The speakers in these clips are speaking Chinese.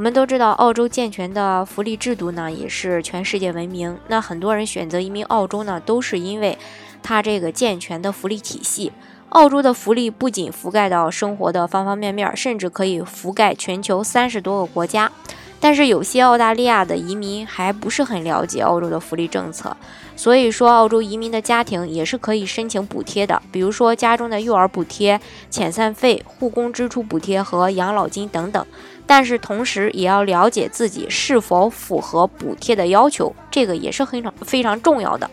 我们都知道，澳洲健全的福利制度呢，也是全世界闻名。那很多人选择移民澳洲呢，都是因为它这个健全的福利体系。澳洲的福利不仅覆盖到生活的方方面面，甚至可以覆盖全球三十多个国家。但是有些澳大利亚的移民还不是很了解澳洲的福利政策，所以说澳洲移民的家庭也是可以申请补贴的，比如说家中的幼儿补贴、遣散费、护工支出补贴和养老金等等。但是同时也要了解自己是否符合补贴的要求，这个也是非常非常重要的。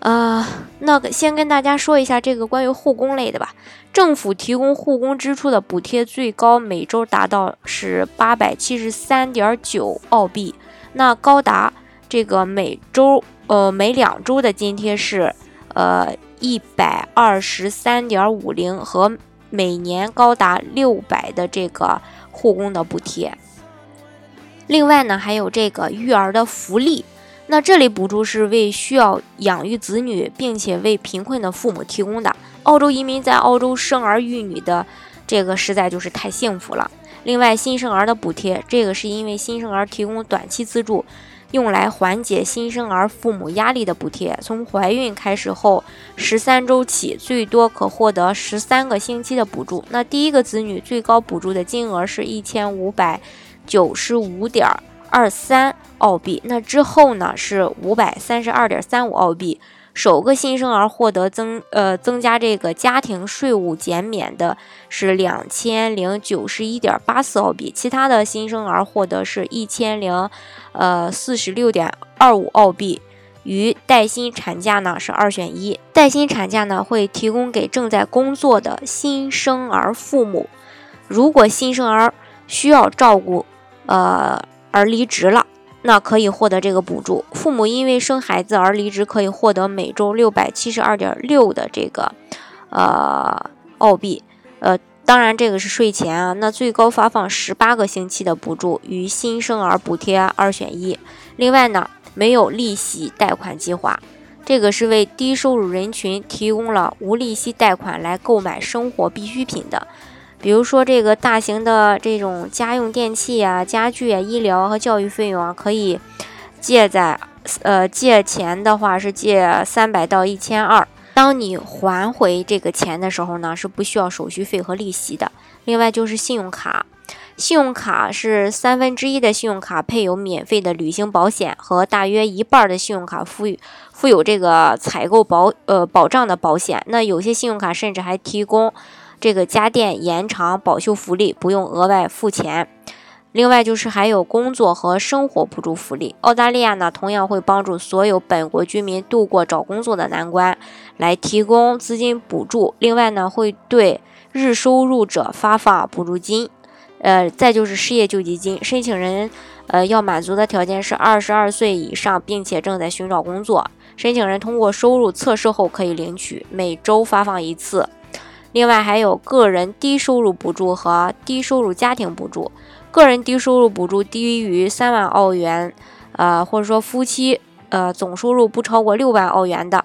呃，那个先跟大家说一下这个关于护工类的吧。政府提供护工支出的补贴最高每周达到是八百七十三点九澳币，那高达这个每周呃每两周的津贴是呃一百二十三点五零和每年高达六百的这个。护工的补贴，另外呢，还有这个育儿的福利。那这类补助是为需要养育子女并且为贫困的父母提供的。澳洲移民在澳洲生儿育女的这个实在就是太幸福了。另外，新生儿的补贴，这个是因为新生儿提供短期资助。用来缓解新生儿父母压力的补贴，从怀孕开始后十三周起，最多可获得十三个星期的补助。那第一个子女最高补助的金额是一千五百九十五点二三澳币，那之后呢是五百三十二点三五澳币。首个新生儿获得增呃增加这个家庭税务减免的是两千零九十一点八四澳币，其他的新生儿获得是一千零呃四十六点二五澳币。与带薪产假呢是二选一，带薪产假呢会提供给正在工作的新生儿父母，如果新生儿需要照顾呃而离职了。那可以获得这个补助。父母因为生孩子而离职，可以获得每周六百七十二点六的这个呃澳币。呃，当然这个是税前啊。那最高发放十八个星期的补助，与新生儿补贴二选一。另外呢，没有利息贷款计划，这个是为低收入人群提供了无利息贷款来购买生活必需品的。比如说，这个大型的这种家用电器啊、家具啊、医疗和教育费用啊，可以借在呃借钱的话是借三百到一千二。当你还回这个钱的时候呢，是不需要手续费和利息的。另外就是信用卡，信用卡是三分之一的信用卡配有免费的旅行保险，和大约一半的信用卡附附有这个采购保呃保障的保险。那有些信用卡甚至还提供。这个家电延长保修福利不用额外付钱，另外就是还有工作和生活补助福利。澳大利亚呢，同样会帮助所有本国居民度过找工作的难关，来提供资金补助。另外呢，会对日收入者发放补助金。呃，再就是失业救济金，申请人呃要满足的条件是二十二岁以上，并且正在寻找工作。申请人通过收入测试后可以领取，每周发放一次。另外还有个人低收入补助和低收入家庭补助。个人低收入补助低于三万澳元，呃，或者说夫妻呃总收入不超过六万澳元的，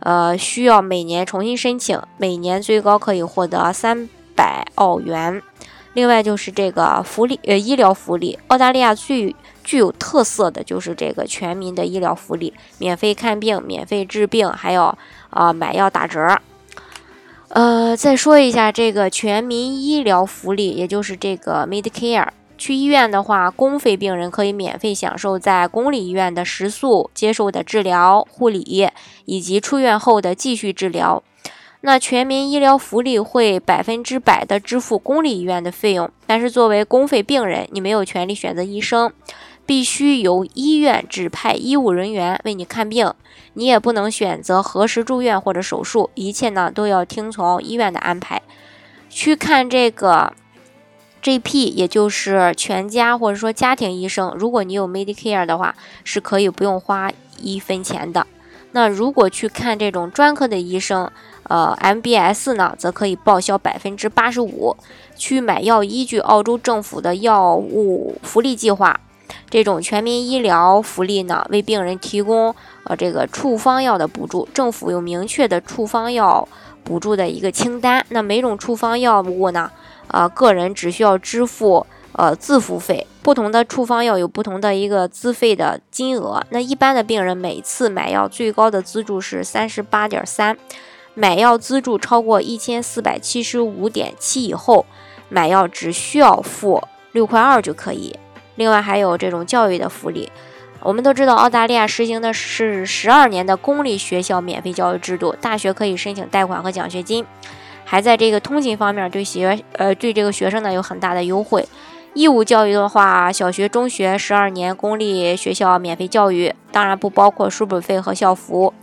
呃，需要每年重新申请，每年最高可以获得三百澳元。另外就是这个福利，呃，医疗福利，澳大利亚最具有特色的就是这个全民的医疗福利，免费看病、免费治病，还有啊买药打折。呃，再说一下这个全民医疗福利，也就是这个 Medicare。去医院的话，公费病人可以免费享受在公立医院的食宿、接受的治疗、护理，以及出院后的继续治疗。那全民医疗福利会百分之百的支付公立医院的费用，但是作为公费病人，你没有权利选择医生。必须由医院指派医务人员为你看病，你也不能选择何时住院或者手术，一切呢都要听从医院的安排。去看这个 GP，也就是全家或者说家庭医生，如果你有 Medicare 的话，是可以不用花一分钱的。那如果去看这种专科的医生，呃，MBS 呢，则可以报销百分之八十五。去买药依据澳洲政府的药物福利计划，这种全民医疗福利呢，为病人提供呃这个处方药的补助。政府有明确的处方药补助的一个清单。那每种处方药物呢，呃，个人只需要支付呃自付费。不同的处方药有不同的一个资费的金额。那一般的病人每次买药最高的资助是三十八点三。买药资助超过一千四百七十五点七以后，买药只需要付六块二就可以。另外还有这种教育的福利，我们都知道澳大利亚实行的是十二年的公立学校免费教育制度，大学可以申请贷款和奖学金，还在这个通勤方面对学呃对这个学生呢有很大的优惠。义务教育的话，小学、中学十二年公立学校免费教育，当然不包括书本费和校服。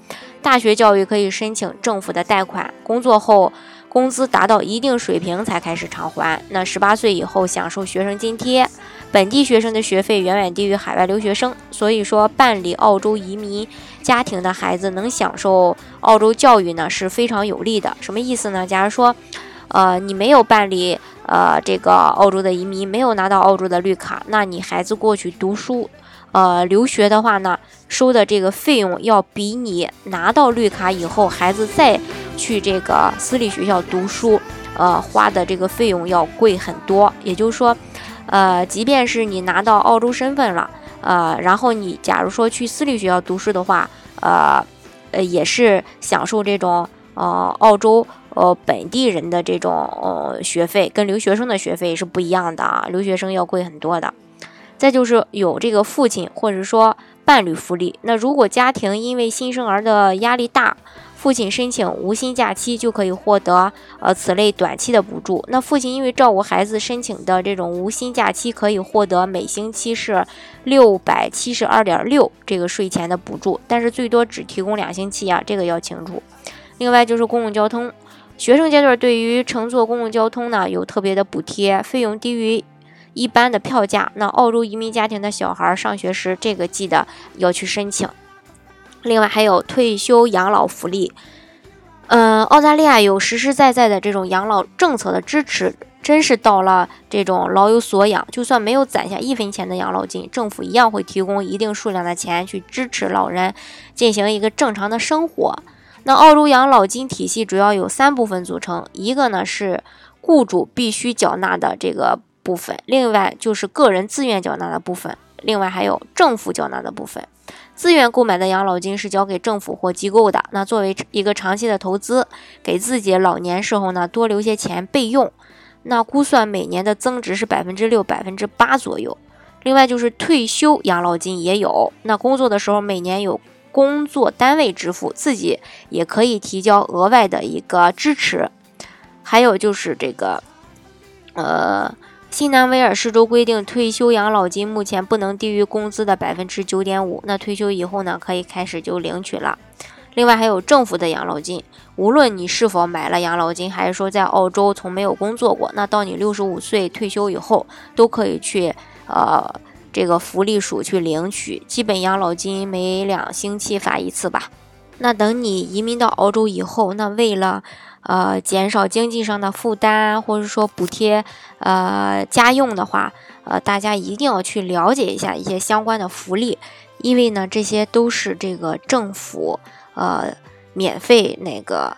大学教育可以申请政府的贷款，工作后工资达到一定水平才开始偿还。那十八岁以后享受学生津贴，本地学生的学费远远低于海外留学生，所以说办理澳洲移民家庭的孩子能享受澳洲教育呢是非常有利的。什么意思呢？假如说，呃，你没有办理呃这个澳洲的移民，没有拿到澳洲的绿卡，那你孩子过去读书。呃，留学的话呢，收的这个费用要比你拿到绿卡以后，孩子再去这个私立学校读书，呃，花的这个费用要贵很多。也就是说，呃，即便是你拿到澳洲身份了，呃，然后你假如说去私立学校读书的话，呃，呃，也是享受这种呃澳洲呃本地人的这种呃学费，跟留学生的学费是不一样的啊，留学生要贵很多的。再就是有这个父亲或者说伴侣福利。那如果家庭因为新生儿的压力大，父亲申请无薪假期就可以获得呃此类短期的补助。那父亲因为照顾孩子申请的这种无薪假期可以获得每星期是六百七十二点六这个税前的补助，但是最多只提供两星期啊，这个要清楚。另外就是公共交通，学生阶段对于乘坐公共交通呢有特别的补贴，费用低于。一般的票价，那澳洲移民家庭的小孩上学时，这个记得要去申请。另外还有退休养老福利，嗯，澳大利亚有实实在在的这种养老政策的支持，真是到了这种老有所养，就算没有攒下一分钱的养老金，政府一样会提供一定数量的钱去支持老人进行一个正常的生活。那澳洲养老金体系主要有三部分组成，一个呢是雇主必须缴纳的这个。部分，另外就是个人自愿缴纳的部分，另外还有政府缴纳的部分。自愿购买的养老金是交给政府或机构的，那作为一个长期的投资，给自己老年时候呢多留些钱备用。那估算每年的增值是百分之六、百分之八左右。另外就是退休养老金也有，那工作的时候每年有工作单位支付，自己也可以提交额外的一个支持。还有就是这个，呃。新南威尔士州规定，退休养老金目前不能低于工资的百分之九点五。那退休以后呢，可以开始就领取了。另外还有政府的养老金，无论你是否买了养老金，还是说在澳洲从没有工作过，那到你六十五岁退休以后，都可以去呃这个福利署去领取。基本养老金每两星期发一次吧。那等你移民到澳洲以后，那为了呃，减少经济上的负担，或者说补贴呃家用的话，呃，大家一定要去了解一下一些相关的福利，因为呢，这些都是这个政府呃免费那个